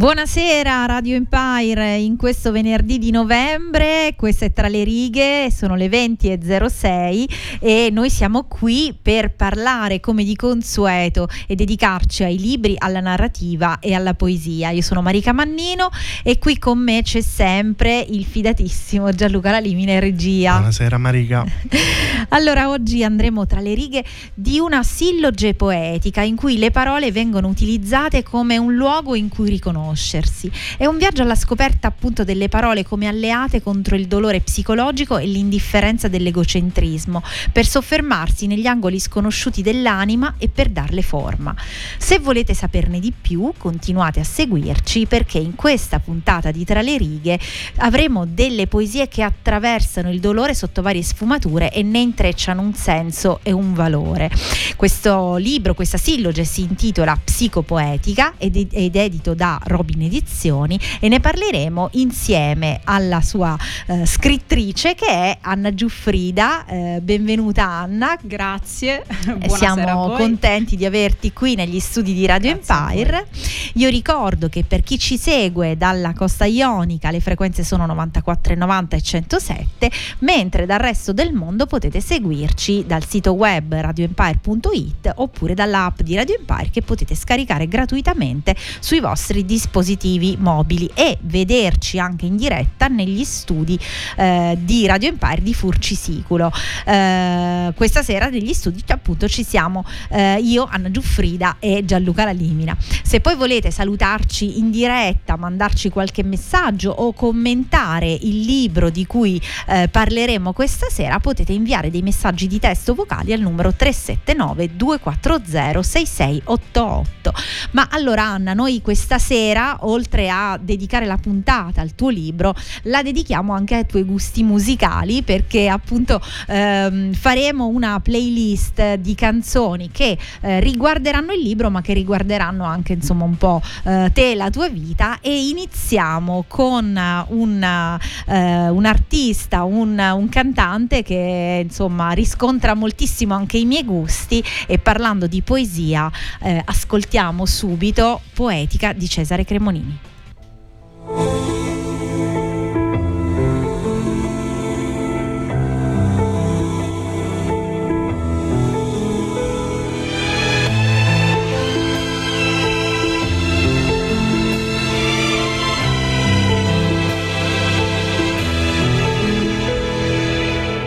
Buonasera Radio Empire in questo venerdì di novembre, questa è tra le righe, sono le 20.06 e noi siamo qui per parlare come di consueto e dedicarci ai libri, alla narrativa e alla poesia. Io sono Marica Mannino e qui con me c'è sempre il fidatissimo Gianluca Lalimine in regia. Buonasera Marica. allora oggi andremo tra le righe di una silloge poetica in cui le parole vengono utilizzate come un luogo in cui riconoscere conoscersi. È un viaggio alla scoperta appunto delle parole come alleate contro il dolore psicologico e l'indifferenza dell'egocentrismo, per soffermarsi negli angoli sconosciuti dell'anima e per darle forma. Se volete saperne di più, continuate a seguirci perché in questa puntata di Tra le righe avremo delle poesie che attraversano il dolore sotto varie sfumature e ne intrecciano un senso e un valore. Questo libro, questa silloge si intitola Psicopoetica ed, ed edito da Robin Edizioni e ne parleremo insieme alla sua eh, scrittrice che è Anna Giuffrida. Eh, benvenuta Anna. Grazie. Siamo contenti di averti qui negli studi di Radio Grazie Empire. Io ricordo che per chi ci segue dalla costa ionica le frequenze sono 94,90 e 107, mentre dal resto del mondo potete seguirci dal sito web radioempire.it oppure dall'app di Radio Empire che potete scaricare gratuitamente sui vostri dispositivi dispositivi mobili e vederci anche in diretta negli studi eh, di Radio Empire di Furcisiculo. Eh, questa sera negli studi appunto ci siamo eh, io, Anna Giuffrida e Gianluca Lalimina. Se poi volete salutarci in diretta, mandarci qualche messaggio o commentare il libro di cui eh, parleremo questa sera, potete inviare dei messaggi di testo vocali al numero 379 240 6688. Ma allora Anna, noi questa sera sera, oltre a dedicare la puntata al tuo libro, la dedichiamo anche ai tuoi gusti musicali perché appunto ehm, faremo una playlist di canzoni che eh, riguarderanno il libro ma che riguarderanno anche insomma un po' eh, te, la tua vita. E iniziamo con un, eh, un artista, un, un cantante che insomma riscontra moltissimo anche i miei gusti. E parlando di poesia eh, ascoltiamo subito Poetica di Cesare Cesare Cremonini.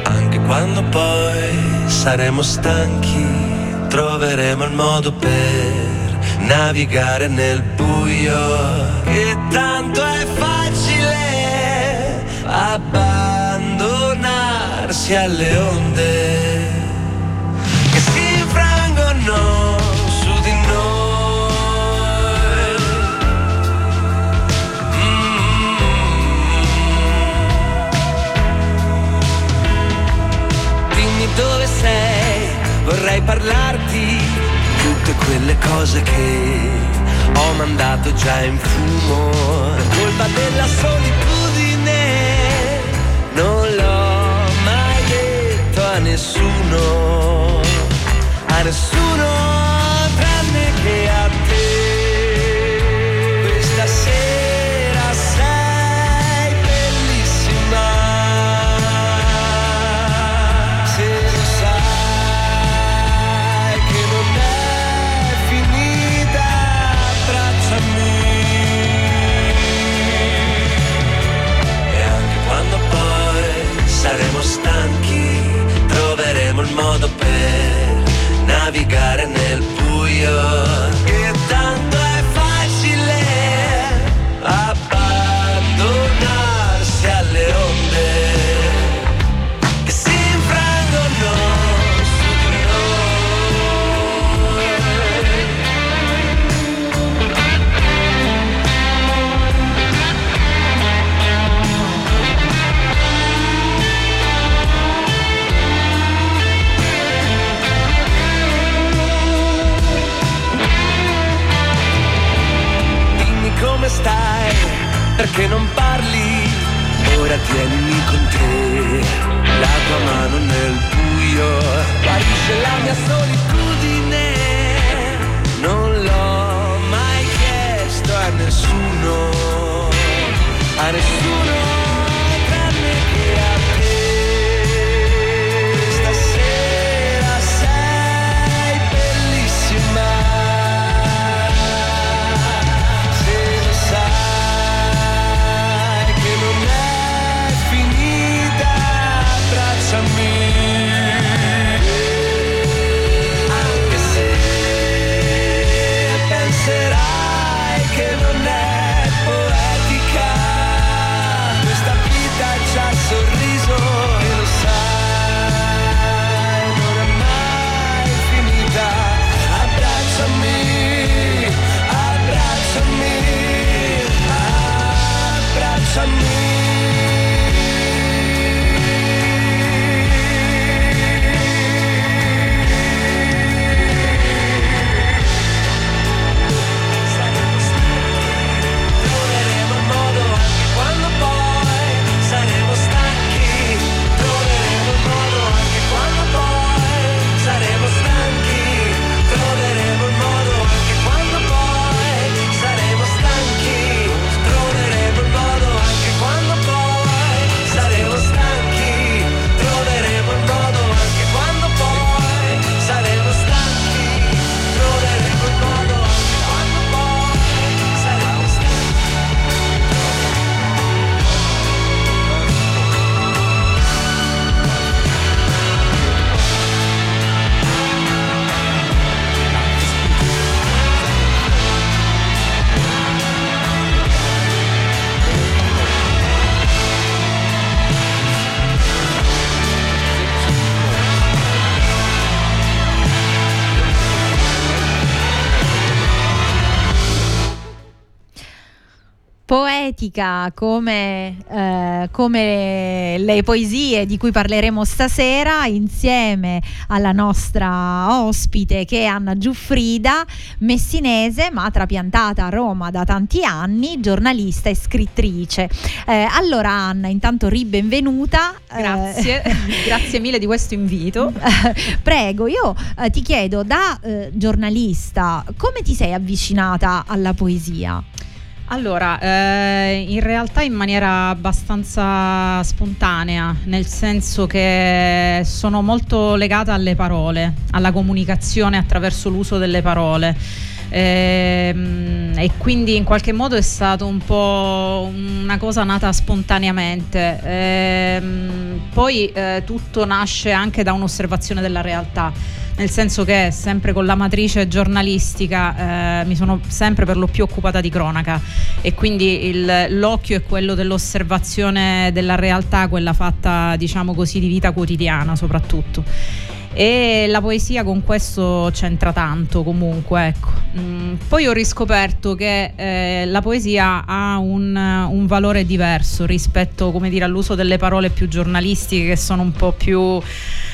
Anche quando poi saremo stanchi, troveremo il modo per navigare nel buio, che tanto è facile abbandonarsi alle onde che si infrangono su di noi. Mm-hmm. Dimmi Dove sei? Vorrei parlarti tutte quelle cose che ho mandato già in fumo. Per colpa della solitudine non l'ho mai detto a nessuno a nessuno tranne che a te saremo stanchi troveremo il modo per navigare nel buio poetica come, eh, come le poesie di cui parleremo stasera insieme alla nostra ospite che è Anna Giuffrida, messinese ma trapiantata a Roma da tanti anni, giornalista e scrittrice. Eh, allora Anna, intanto ribenvenuta. eh, Grazie, grazie mille di questo invito. Prego, io eh, ti chiedo da eh, giornalista come ti sei avvicinata alla poesia? Allora, eh, in realtà in maniera abbastanza spontanea, nel senso che sono molto legata alle parole, alla comunicazione attraverso l'uso delle parole. Ehm, e quindi in qualche modo è stato un po' una cosa nata spontaneamente. Ehm, poi eh, tutto nasce anche da un'osservazione della realtà nel senso che sempre con la matrice giornalistica eh, mi sono sempre per lo più occupata di cronaca e quindi il- l'occhio è quello dell'osservazione della realtà, quella fatta diciamo così di vita quotidiana soprattutto. E la poesia con questo c'entra tanto comunque, ecco. Mm, poi ho riscoperto che eh, la poesia ha un, un valore diverso rispetto come dire, all'uso delle parole più giornalistiche che sono un po' più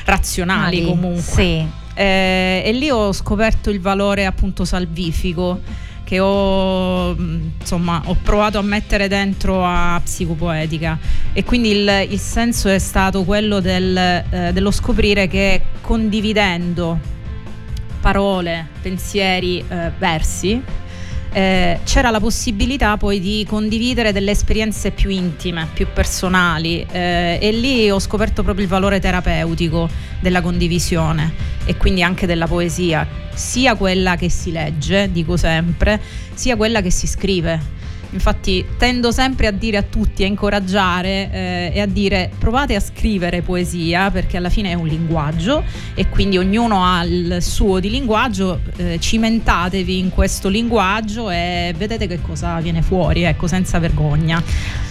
razionali Ali, comunque. Sì. Eh, e lì ho scoperto il valore appunto salvifico che ho, insomma, ho provato a mettere dentro a psicopoetica. E quindi il, il senso è stato quello del, eh, dello scoprire che condividendo parole, pensieri, eh, versi, eh, c'era la possibilità poi di condividere delle esperienze più intime, più personali eh, e lì ho scoperto proprio il valore terapeutico della condivisione e quindi anche della poesia, sia quella che si legge, dico sempre, sia quella che si scrive Infatti tendo sempre a dire a tutti, a incoraggiare eh, e a dire provate a scrivere poesia perché alla fine è un linguaggio e quindi ognuno ha il suo di linguaggio, eh, cimentatevi in questo linguaggio e vedete che cosa viene fuori, ecco, senza vergogna.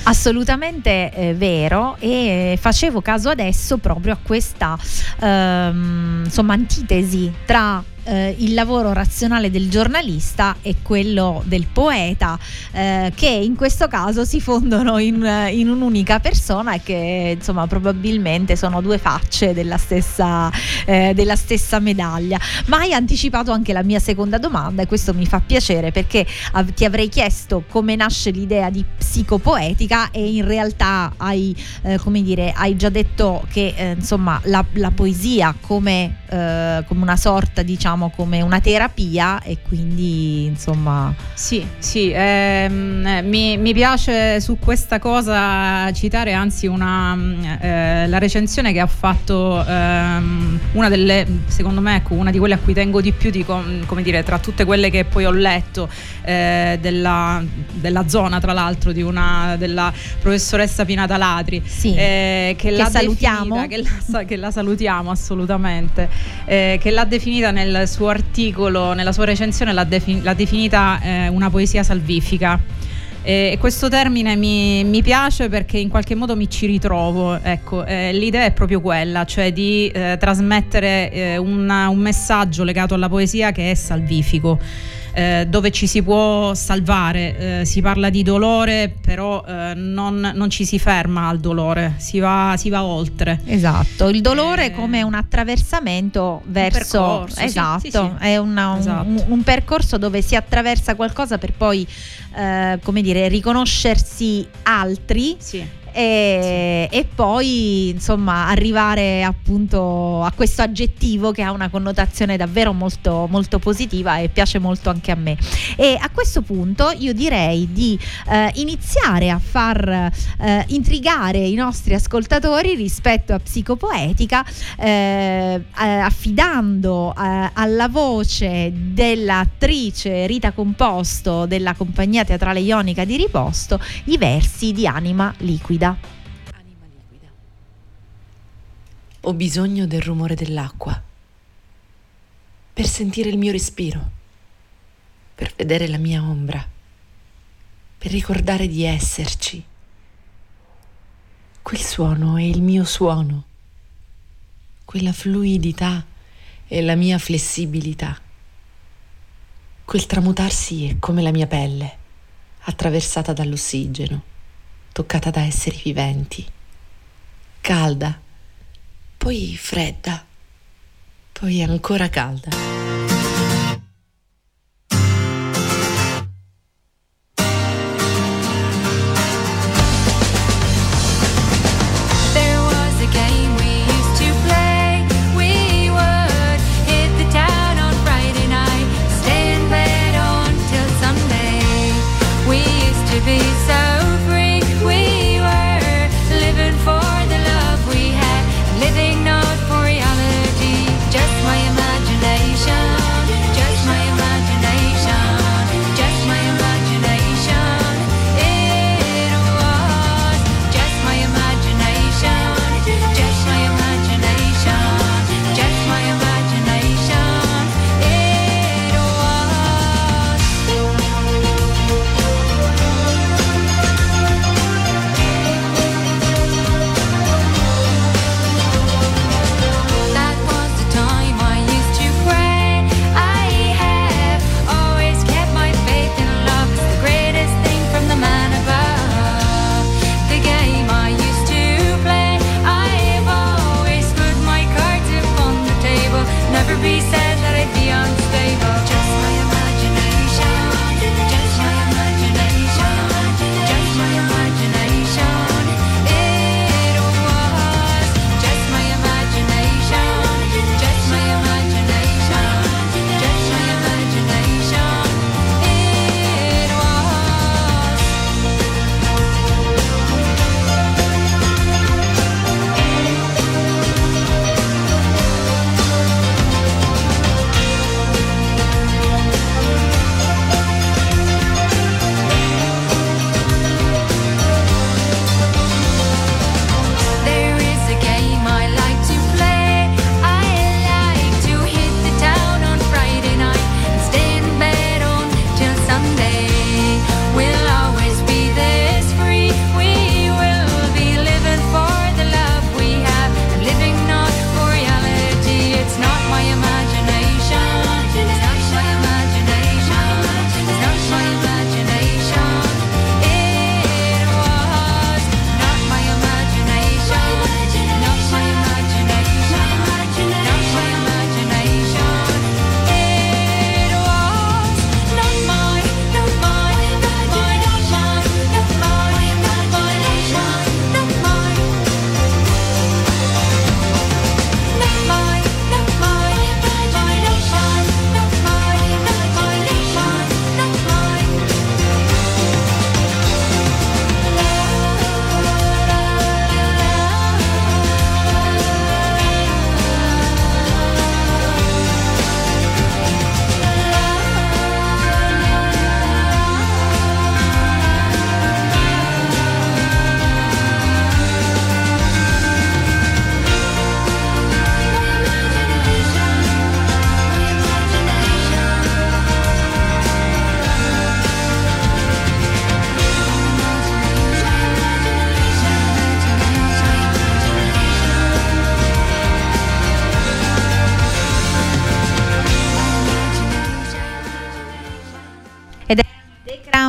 Assolutamente eh, vero e facevo caso adesso proprio a questa ehm, insomma antitesi tra eh, il lavoro razionale del giornalista e quello del poeta, eh, che in questo caso si fondono in, in, un'unica persona e che insomma probabilmente sono due facce della stessa, eh, della stessa medaglia. Ma hai anticipato anche la mia seconda domanda e questo mi fa piacere perché av- ti avrei chiesto come nasce l'idea di psicopoetica e in realtà hai, eh, come dire, hai già detto che eh, insomma la, la poesia come, eh, come una sorta diciamo diciamo come una terapia e quindi insomma sì sì ehm, mi, mi, piace su questa cosa citare anzi una, eh, la recensione che ha fatto ehm, una delle secondo me ecco una di quelle a cui tengo di più di, come dire tra tutte quelle che poi ho letto eh, della, della, zona tra l'altro di una della professoressa Pinata Latri sì. eh, che, che la salutiamo definita, che, la, che la salutiamo assolutamente eh, che l'ha definita nel suo articolo, nella sua recensione, l'ha, defin- l'ha definita eh, una poesia salvifica. E questo termine mi, mi, piace perché in qualche modo mi ci ritrovo. Ecco, eh, l'idea è proprio quella, cioè di eh, trasmettere eh, una, un messaggio legato alla poesia che è salvifico eh, dove ci si può salvare, eh, si parla di dolore, però eh, non, non, ci si ferma al dolore, si va, si va oltre. Esatto, il dolore eh, come un attraversamento verso... Un percorso, esatto, sì, sì, sì. è una, esatto. Un, un, percorso dove si attraversa qualcosa per poi, eh, come dire, riconoscersi altri. Sì e, e, poi insomma arrivare appunto a questo aggettivo che ha una connotazione davvero molto, molto positiva e piace molto anche a me. E a questo punto io direi di eh, iniziare a far eh, intrigare i nostri ascoltatori rispetto a psicopoetica eh, affidando eh, alla voce dell'attrice Rita Composto della compagnia teatrale ionica di Riposto i versi di Anima Liquida. Anima liquida. Ho bisogno del rumore dell'acqua per sentire il mio respiro, per vedere la mia ombra, per ricordare di esserci. Quel suono è il mio suono, quella fluidità è la mia flessibilità. Quel tramutarsi è come la mia pelle, attraversata dall'ossigeno toccata da esseri viventi, calda, poi fredda, poi ancora calda.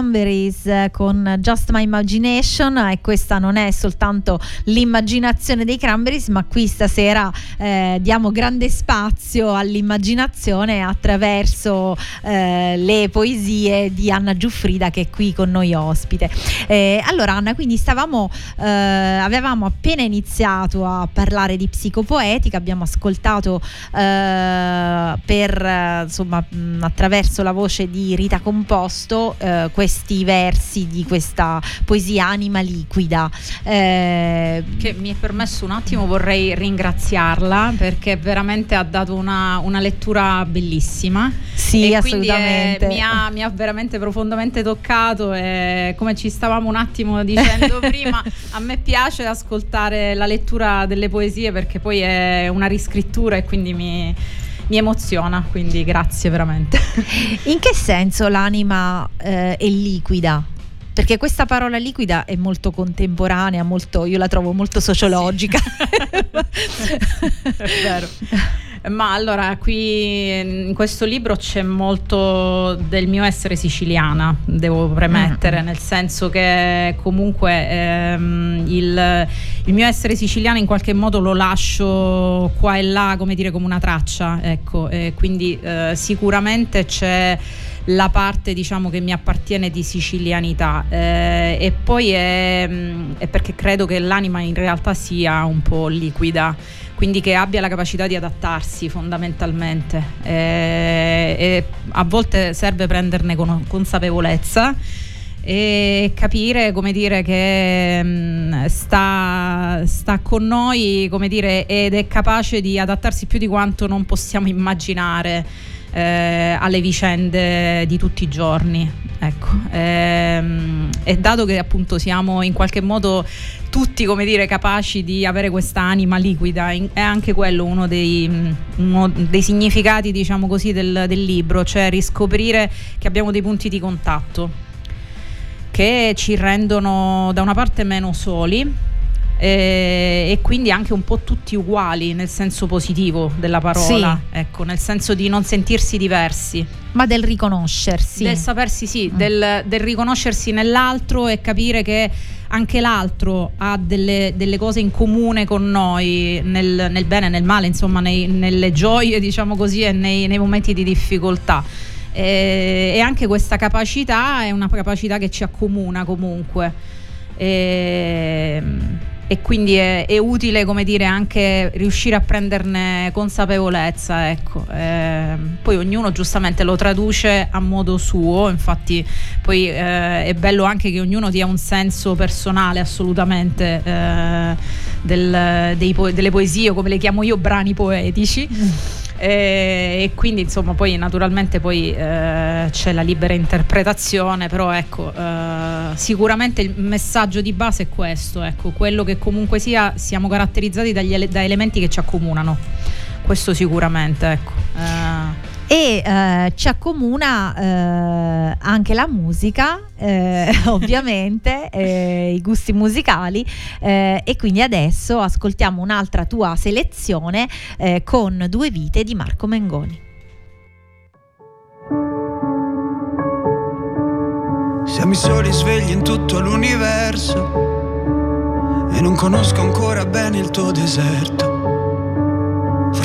Cranberries eh, con Just My Imagination e questa non è soltanto l'immaginazione dei Cranberries ma qui stasera eh, diamo grande spazio all'immaginazione attraverso eh, le poesie di Anna Giuffrida che è qui con noi ospite. Eh, allora Anna, quindi stavamo, eh, avevamo appena iniziato a parlare di psicopoetica, abbiamo ascoltato eh, per, insomma, attraverso la voce di Rita Composto eh, questi versi di questa poesia anima liquida. Eh, che mi è permesso un attimo, vorrei ringraziarla perché veramente ha dato una, una lettura bellissima. sì, e assolutamente. eh, mi, ha, mi ha veramente profondamente toccato e come ci stavamo un attimo dicendo prima, a me piace ascoltare la lettura delle poesie perché poi è una riscrittura e quindi mi, mi emoziona, quindi grazie veramente. In che senso l'anima eh, è liquida? Perché questa parola liquida è molto contemporanea, molto, io la trovo molto sociologica. È vero. Ma allora, qui in questo libro c'è molto del mio essere siciliana, devo premettere, Mm. nel senso che comunque ehm, il, il mio essere siciliana in qualche modo lo lascio qua e là, come dire, come una traccia, ecco, e quindi eh, sicuramente c'è la parte diciamo che mi appartiene di sicilianità eh, e poi è, mm, è perché credo che l'anima in realtà sia un po' liquida quindi che abbia la capacità di adattarsi fondamentalmente Eh, e a volte serve prenderne con- consapevolezza e capire come dire che mm, sta, sta con noi come dire ed è capace di adattarsi più di quanto non possiamo immaginare eh, alle vicende di tutti i giorni ecco. Ehm, e dato che appunto siamo in qualche modo tutti come dire capaci di avere questa anima liquida in- è anche quello uno dei, mm, uno dei significati diciamo così del, del libro cioè riscoprire che abbiamo dei punti di contatto che ci rendono da una parte meno soli eh, e quindi anche un po' tutti uguali nel senso positivo della parola, ecco, nel senso di non sentirsi diversi, Ma del riconoscersi. del sapersi sì, Mm. del, del riconoscersi nell'altro e capire che anche l'altro ha delle, delle cose in comune con noi, nel, nel bene e nel male, insomma, nei- nelle gioie, diciamo così, e nei, nei momenti di difficoltà. E, e anche questa capacità è una capacità che ci accomuna comunque. E, e quindi è, è utile, dire, anche riuscire a prenderne consapevolezza, ecco. Eh, poi ognuno giustamente lo traduce a modo suo, infatti poi eh, è bello anche che ognuno dia un senso personale assolutamente eh, del- po- delle poesie, o come le chiamo io, brani poetici. E, e quindi insomma poi naturalmente poi eh, c'è la libera interpretazione però ecco eh, sicuramente il messaggio di base è questo ecco quello che comunque sia siamo caratterizzati dagli da elementi che ci accomunano. Questo sicuramente ecco Eh, E eh, ci accomuna eh, anche la musica, eh, ovviamente, eh, i gusti musicali eh, e quindi adesso ascoltiamo un'altra tua selezione eh, con Due vite di Marco Mengoni. Siamo i soli svegli in tutto l'universo e non conosco ancora bene il tuo deserto.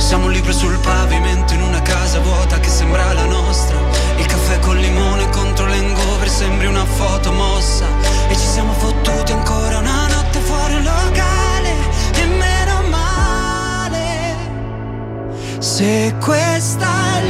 Siamo un libro sul pavimento in una casa vuota che sembra la nostra. Il caffè con limone contro l'engover sembri una foto mossa. E ci siamo fottuti ancora una notte fuori un locale. E meno male. Se questa è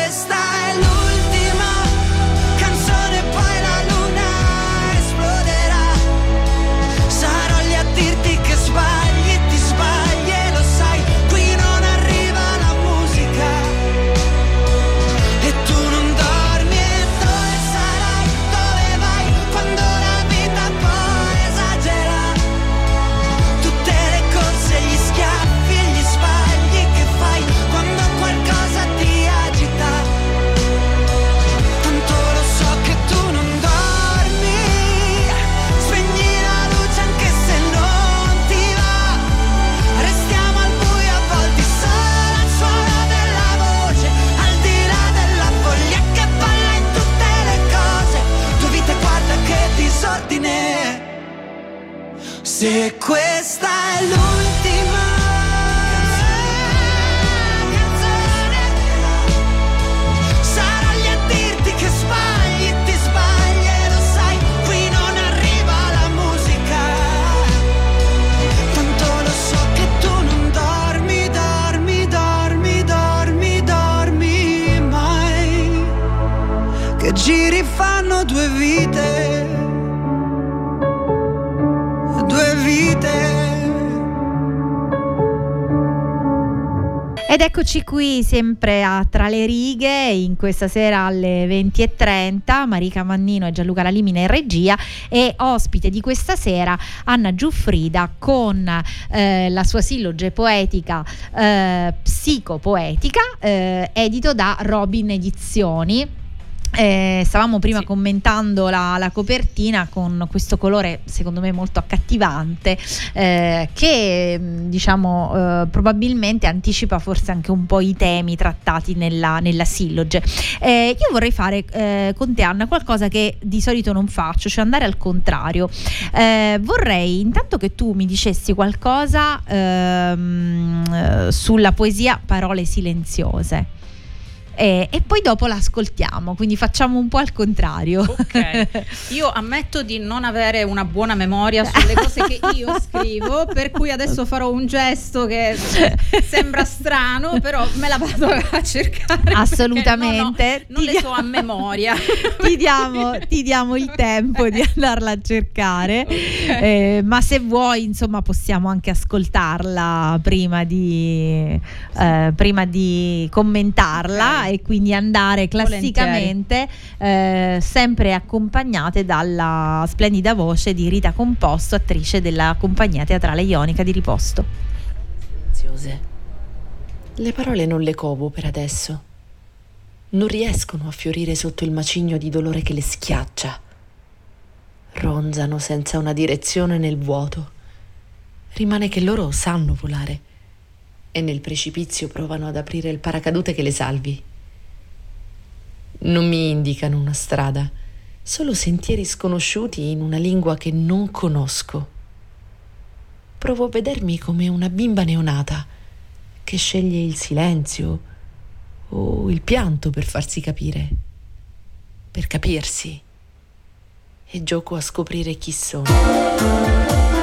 eccoci qui sempre a Tra le righe, in questa sera alle 20.30, Marica Mannino e Gianluca Lalimina in regia e ospite di questa sera Anna Giuffrida con eh, la sua silloge poetica eh, psicopoetica, eh, edito da Robin Edizioni. Eh, stavamo prima Sì. commentando la, la copertina con questo colore secondo me molto accattivante eh, che mh, diciamo eh, probabilmente anticipa forse anche un po' i temi trattati nella, nella silloge. Eh, io vorrei fare eh, con te Anna qualcosa che di solito non faccio, cioè andare al contrario. Eh, vorrei intanto che tu mi dicessi qualcosa ehm, eh, sulla poesia Parole silenziose. E, e poi dopo l'ascoltiamo, quindi facciamo un po' al contrario. Ok. Io ammetto di non avere una buona memoria sulle cose che io scrivo, per cui adesso farò un gesto che sembra strano, però me la vado a cercare. Assolutamente. Non, ho- non Ti le so a memoria. ti, diamo, ti diamo il tempo di andarla a cercare, Eh, ma se vuoi, insomma, possiamo anche ascoltarla prima di, eh, prima di commentarla Ok. E quindi andare classicamente eh, sempre accompagnate dalla splendida voce di Rita Composto, attrice della compagnia teatrale ionica di Riposto. silenziose. Le parole non le covo per adesso. Non riescono a fiorire sotto il macigno di dolore che le schiaccia. Ronzano senza una direzione nel vuoto. Rimane che loro sanno volare e nel precipizio provano ad aprire il paracadute che le salvi. Non mi indicano una strada, solo sentieri sconosciuti in una lingua che non conosco. Provo a vedermi come una bimba neonata che sceglie il silenzio o il pianto per farsi capire, per capirsi. E gioco a scoprire chi sono.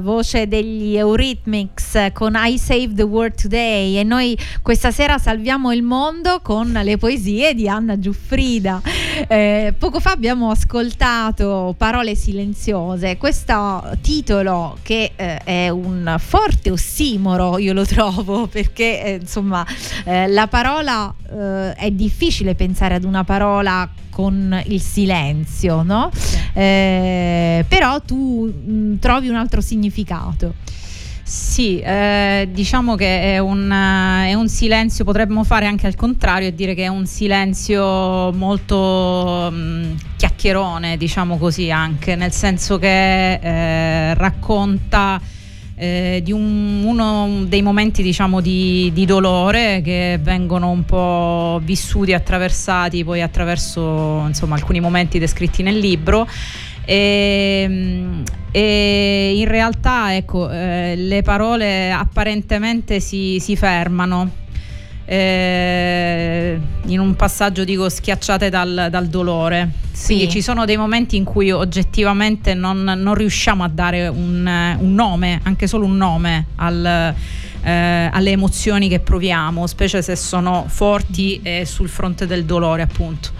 Voce degli Eurythmics con I Save the World Today e noi questa sera salviamo il mondo con le poesie di Anna Giuffrida. Eh, poco fa abbiamo ascoltato Parole silenziose, questo titolo che eh, è un forte ossimoro, io lo trovo, perché eh, insomma eh, la parola eh, è difficile pensare ad una parola con il silenzio, no? Eh, però tu mh, trovi un altro significato. Sì, eh, diciamo che è un, è un, silenzio, potremmo fare anche al contrario e dire che è un silenzio molto mh, chiacchierone, diciamo così anche, nel senso che eh, racconta eh, di un, uno dei momenti diciamo di, di, dolore che vengono un po' vissuti, attraversati poi attraverso insomma, alcuni momenti descritti nel libro. E, e in realtà ecco, eh, le parole apparentemente si, si fermano eh, in un passaggio dico schiacciate dal, dal dolore. Sì. Quindi ci sono dei momenti in cui oggettivamente non, non riusciamo a dare un, un, nome, anche solo un nome al, eh, alle emozioni che proviamo, specie se sono forti e sul fronte del dolore appunto.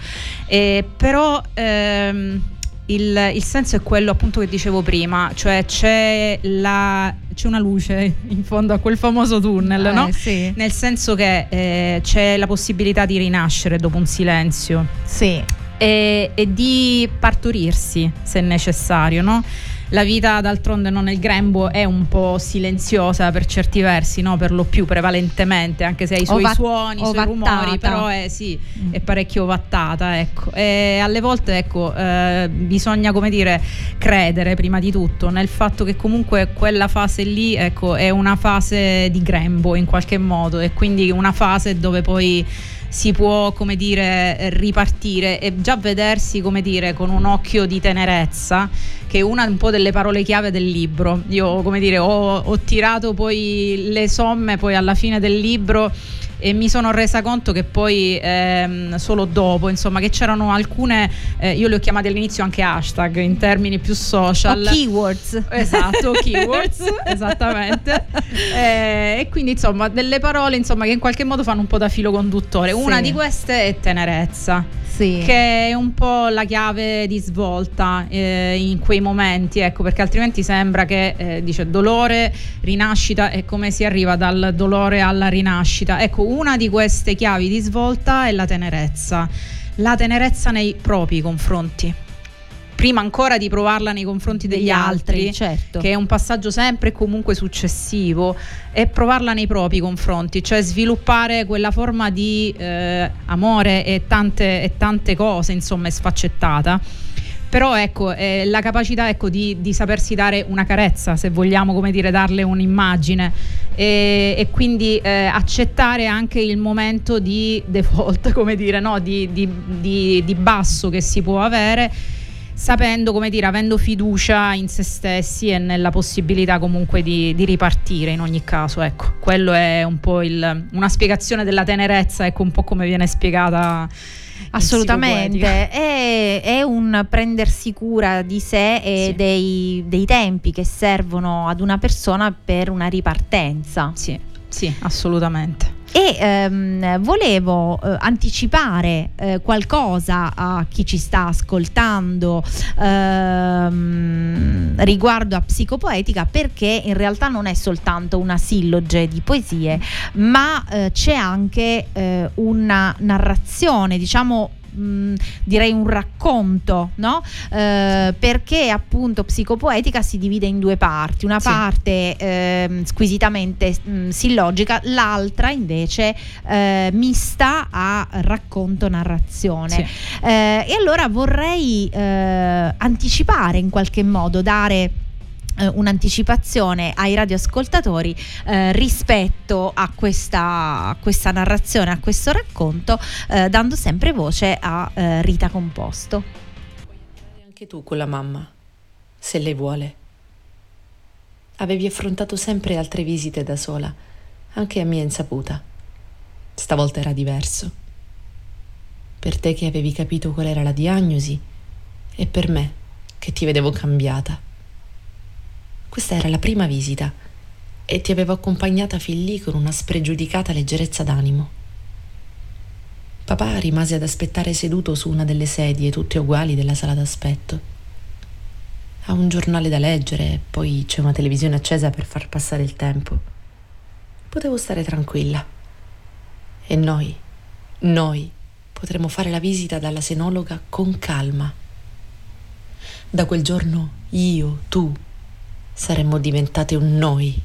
E, però ehm, il, il, senso è quello appunto che dicevo prima, cioè c'è, la, c'è una luce in fondo a quel famoso tunnel, eh, no? Sì. Nel senso che eh, c'è la possibilità di rinascere dopo un silenzio. Sì. E, e di partorirsi se necessario, no? La vita d'altronde non nel grembo è un po' silenziosa per certi versi, no? per lo più prevalentemente, anche se ha i suoi Ovat- suoni, i suoi rumori, però è, sì, mm. è parecchio vattata. Ecco. E alle volte ecco, eh, bisogna come dire, credere prima di tutto nel fatto che comunque quella fase lì ecco, è una fase di grembo in qualche modo e quindi una fase dove poi si può come dire ripartire e già vedersi come dire con un occhio di tenerezza che è una un po' delle parole chiave del libro. Io come dire ho, ho tirato poi le somme poi alla fine del libro e mi sono resa conto che poi ehm, solo dopo, insomma, che c'erano alcune, eh, io le ho chiamate all'inizio anche hashtag in termini più social. O keywords. Esatto, keywords, esattamente. Eh, e quindi insomma delle parole insomma, che in qualche modo fanno un po' da filo conduttore. Una sì. di queste è tenerezza sì. che è un po' la chiave di svolta eh, in quei momenti, ecco, perché altrimenti sembra che eh, dice dolore, rinascita e come si arriva dal dolore alla rinascita. Ecco, una di queste chiavi di svolta è la tenerezza, la tenerezza nei propri confronti. Prima ancora di provarla nei confronti degli, degli altri, altri certo. che è un passaggio sempre e comunque successivo, e provarla nei propri confronti, cioè sviluppare quella forma di eh, amore e tante, e tante cose, insomma, sfaccettata però ecco eh, la capacità ecco, di, di, sapersi dare una carezza se vogliamo come dire darle un'immagine e, e quindi eh, accettare anche il momento di default come dire no? di, di, di basso che si può avere sapendo, come dire, avendo fiducia in se stessi e nella possibilità comunque di, di ripartire in ogni caso. Ecco, quello è un po' il, una spiegazione della tenerezza, ecco un po' come viene spiegata. Assolutamente, è, è, un prendersi cura di sé e sì. dei, dei tempi che servono ad una persona per una ripartenza. Sì, sì, assolutamente. E ehm, volevo eh, anticipare eh, qualcosa a chi ci sta ascoltando ehm, riguardo a psicopoetica perché in realtà non è soltanto una silloge di poesie ma eh, c'è anche eh, una narrazione diciamo mh, direi un racconto, no? Eh, perché appunto psicopoetica si divide in due parti, una sì. parte eh, squisitamente mh, sillogica, l'altra invece eh, mista a racconto-narrazione. Sì. Eh, e allora vorrei eh, anticipare in qualche modo, dare un'anticipazione ai radioascoltatori eh, rispetto a questa, a questa, narrazione, a questo racconto, eh, dando sempre voce a eh, Rita Composto. Anche tu con la mamma, se lei vuole. Avevi affrontato sempre altre visite da sola, anche a mia insaputa. Stavolta era diverso. Per te che avevi capito qual era la diagnosi e per me che ti vedevo cambiata. Questa era la prima visita e ti avevo accompagnata fin lì con una spregiudicata leggerezza d'animo. Papà rimase ad aspettare seduto su una delle sedie, tutte uguali, della sala d'aspetto. Ha un giornale da leggere, poi c'è una televisione accesa per far passare il tempo. Potevo stare tranquilla. E noi, noi, potremmo fare la visita dalla senologa con calma. Da quel giorno io, tu, saremmo diventate un noi.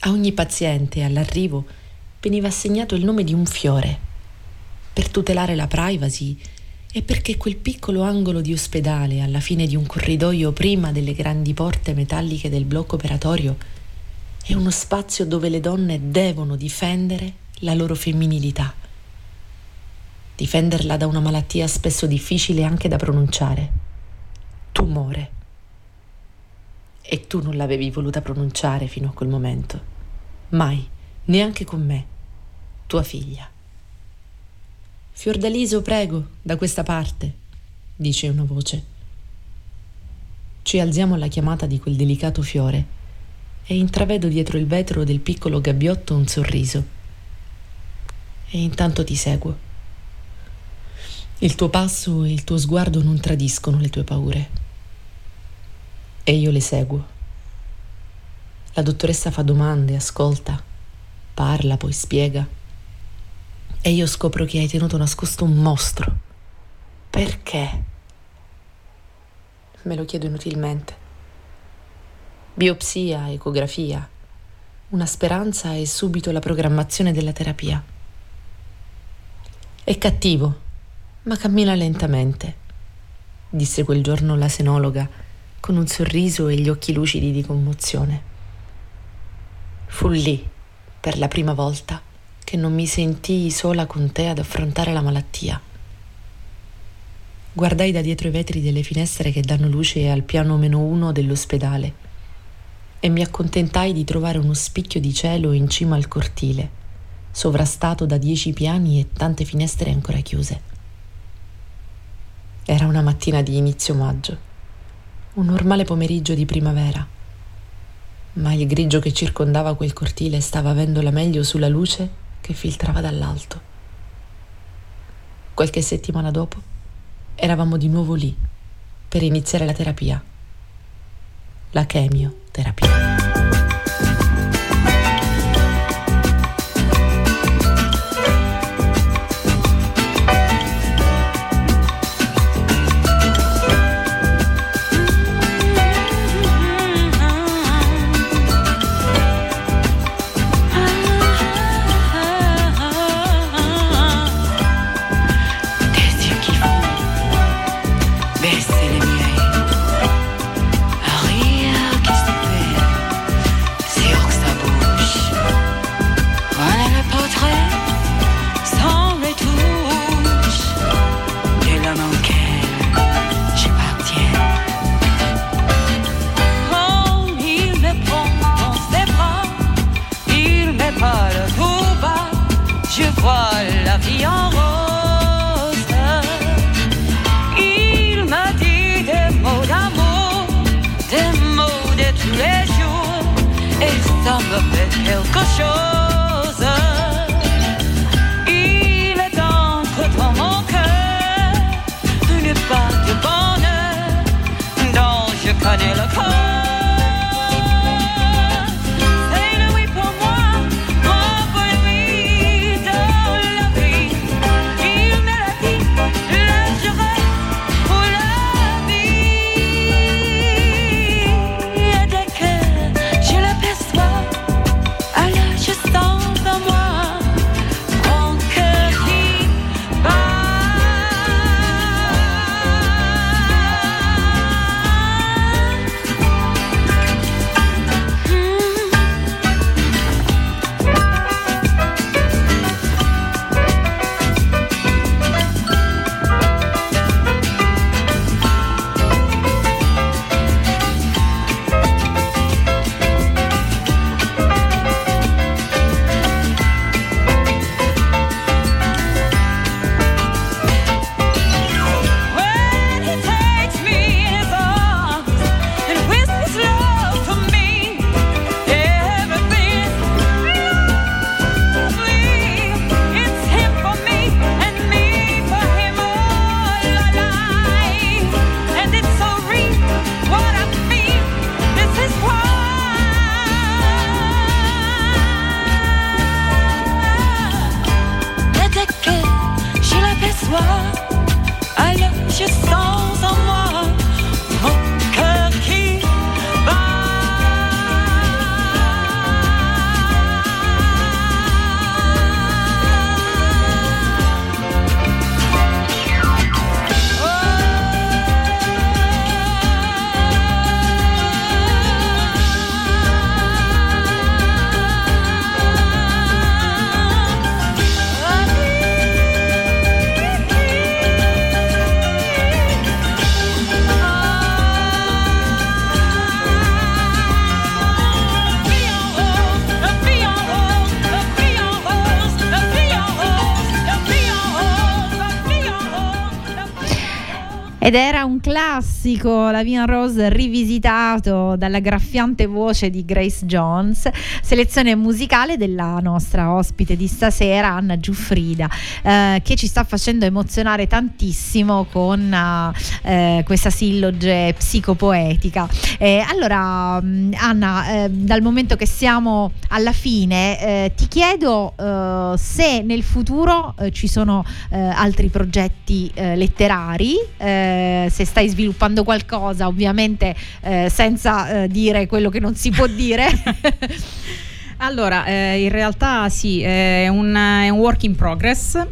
A ogni paziente all'arrivo veniva assegnato il nome di un fiore per tutelare la privacy e perché quel piccolo angolo di ospedale alla fine di un corridoio prima delle grandi porte metalliche del blocco operatorio è uno spazio dove le donne devono difendere la loro femminilità, difenderla da una malattia spesso difficile anche da pronunciare, tumore. E tu non l'avevi voluta pronunciare fino a quel momento, mai, neanche con me tua figlia. Fiordaliso, prego, da questa parte, dice una voce. Ci alziamo alla chiamata di quel delicato fiore e intravedo dietro il vetro del piccolo gabbiotto un sorriso. E intanto ti seguo. Il tuo passo e il tuo sguardo non tradiscono le tue paure. E io le seguo. La dottoressa fa domande, ascolta, parla, poi spiega e io scopro che hai tenuto nascosto un mostro. Perché? Me lo chiedo inutilmente. Biopsia, ecografia, una speranza e subito la programmazione della terapia. È cattivo, ma cammina lentamente, disse quel giorno la senologa con un sorriso e gli occhi lucidi di commozione. Fu lì, per la prima volta, che non mi sentii sola con te ad affrontare la malattia. Guardai da dietro i vetri delle finestre che danno luce al piano meno uno dell'ospedale e mi accontentai di trovare uno spicchio di cielo in cima al cortile, sovrastato da dieci piani e tante finestre ancora chiuse. Era una mattina di inizio maggio, un normale pomeriggio di primavera, ma il grigio che circondava quel cortile stava avendo la meglio sulla luce che filtrava dall'alto. Qualche settimana dopo eravamo di nuovo lì per iniziare la terapia, la chemioterapia. Ed era un classico, la Via Rose rivisitato dalla graffiante voce di Grace Jones, selezione musicale della nostra ospite di stasera, Anna Giuffrida, eh, che ci sta facendo emozionare tantissimo con eh, questa silloge psicopoetica. Eh, allora, mh, Anna, eh, dal momento che siamo alla fine, eh, ti chiedo eh, se nel futuro eh, ci sono eh, altri progetti eh, letterari, eh, se stai sviluppando qualcosa, ovviamente eh, senza eh, dire quello che non si può dire. Allora, eh, in realtà sì, è un, è un work in progress.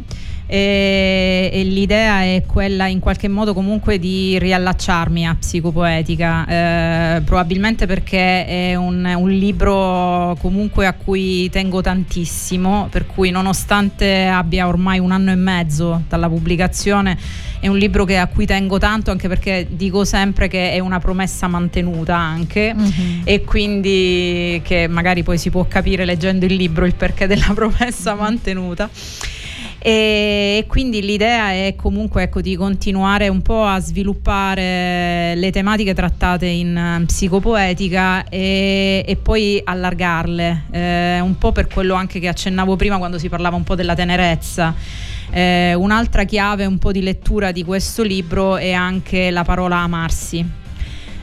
E, e l'idea è quella in qualche modo comunque di riallacciarmi a psicopoetica, eh, probabilmente perché è un, un libro comunque a cui tengo tantissimo, per cui nonostante abbia ormai un anno e mezzo dalla pubblicazione, è un libro che- a cui tengo tanto anche perché dico sempre che è una promessa mantenuta anche Mhm. e quindi che magari poi si può capire leggendo il libro il perché della promessa mantenuta. E quindi l'idea è comunque ecco, di continuare un po' a sviluppare le tematiche trattate in eh, psicopoetica e, e poi allargarle, eh, un po' per quello anche che accennavo prima quando si parlava un po' della tenerezza. Eh, un'altra chiave un po' di lettura di questo libro è anche la parola amarsi.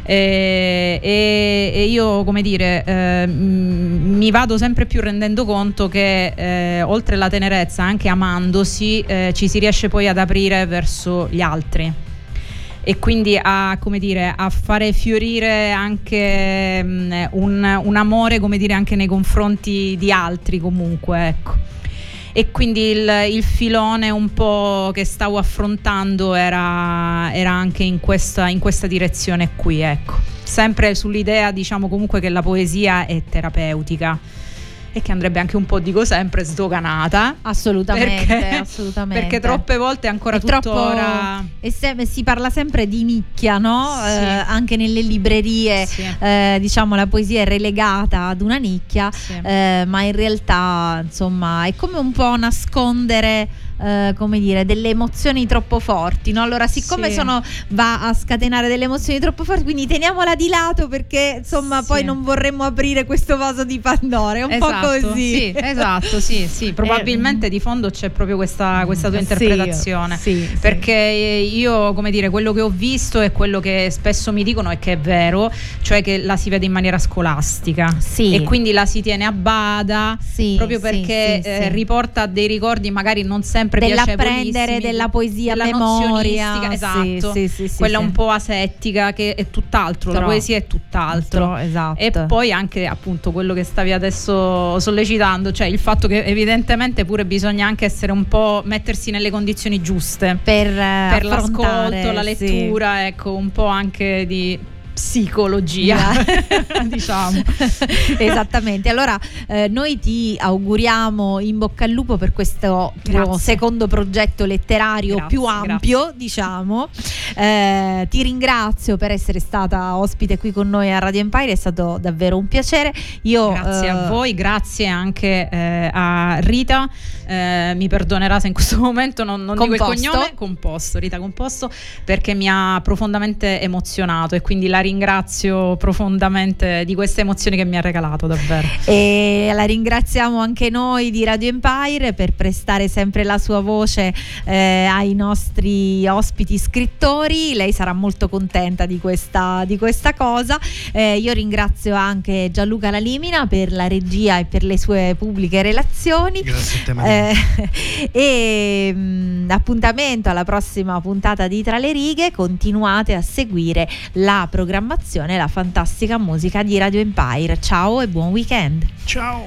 Eh, e, e io, come dire, eh, mi vado sempre più rendendo conto che eh, oltre alla tenerezza, anche amandosi, eh, ci si riesce poi ad aprire verso gli altri e quindi a, dire, a fare fiorire anche mh, un, un amore, dire, anche nei confronti di altri comunque, ecco. E quindi il, il filone un po' che stavo affrontando era, era anche in questa, in questa direzione qui, ecco. Sempre sull'idea, diciamo comunque che la poesia è terapeutica e che andrebbe anche un po', dico sempre, sdoganata. Assolutamente, Perché- assolutamente. Perché troppe volte ancora È troppo- tuttora... e se- si parla sempre di nicchia, no? Sì. Eh, anche nelle librerie, Sì. eh, diciamo, la poesia è relegata ad una nicchia, Sì. eh, ma in realtà, insomma, è come un po' nascondere. Eh, come dire, delle emozioni troppo forti, no? Allora, siccome Sì. sono, va a scatenare delle emozioni troppo forti, quindi teniamola di lato perché insomma Sì. poi non vorremmo aprire questo vaso di Pandora. È un po' Esatto, così. Sì, esatto, sì, sì. Probabilmente di fondo c'è proprio questa, questa tua interpretazione. Perché io, come dire, quello che ho visto e quello che spesso mi dicono è che è vero, cioè che la si vede in maniera scolastica. Sì. E quindi la si tiene a bada. Proprio perché eh, riporta dei ricordi magari non sempre Dell'apprendere piacevolissimi, della poesia della memoria. esatto. sì, sì, sì, quella un po' asettica che è tutt'altro la Tro- poesia è tutt'altro. Esatto. e poi anche appunto quello che stavi adesso sollecitando, cioè il fatto che evidentemente pure bisogna anche essere un po' mettersi nelle condizioni giuste per, eh, per l'ascolto, la lettura, ecco, un po' anche di psicologia, diciamo. Esattamente. Allora, eh, noi ti auguriamo in bocca al lupo per questo tuo Grazie. secondo progetto letterario Grazie, più ampio, diciamo. Eh, ti ringrazio per essere stata ospite qui con noi a Radio Empire, è stato davvero un piacere. Io, Grazie eh, a voi, grazie anche eh, a Rita. Eh, mi perdonerà se in questo momento non, non dico il cognome. Composto, Rita Composto, perché mi ha profondamente emozionato e quindi la ringrazio profondamente di queste emozioni che mi ha regalato, davvero. E la ringraziamo anche noi di Radio Empire per prestare sempre la sua voce eh, ai nostri ospiti scrittori. Lei sarà molto contenta di questa, di questa cosa. Eh, io ringrazio anche Gianluca Lalimina per la regia e per le sue pubbliche relazioni. Grazie a te Maria. Eh, e mh, appuntamento alla prossima puntata di Tra le righe. Continuate a seguire la programmazione, la fantastica musica di Radio Empire. Ciao e buon weekend. Ciao.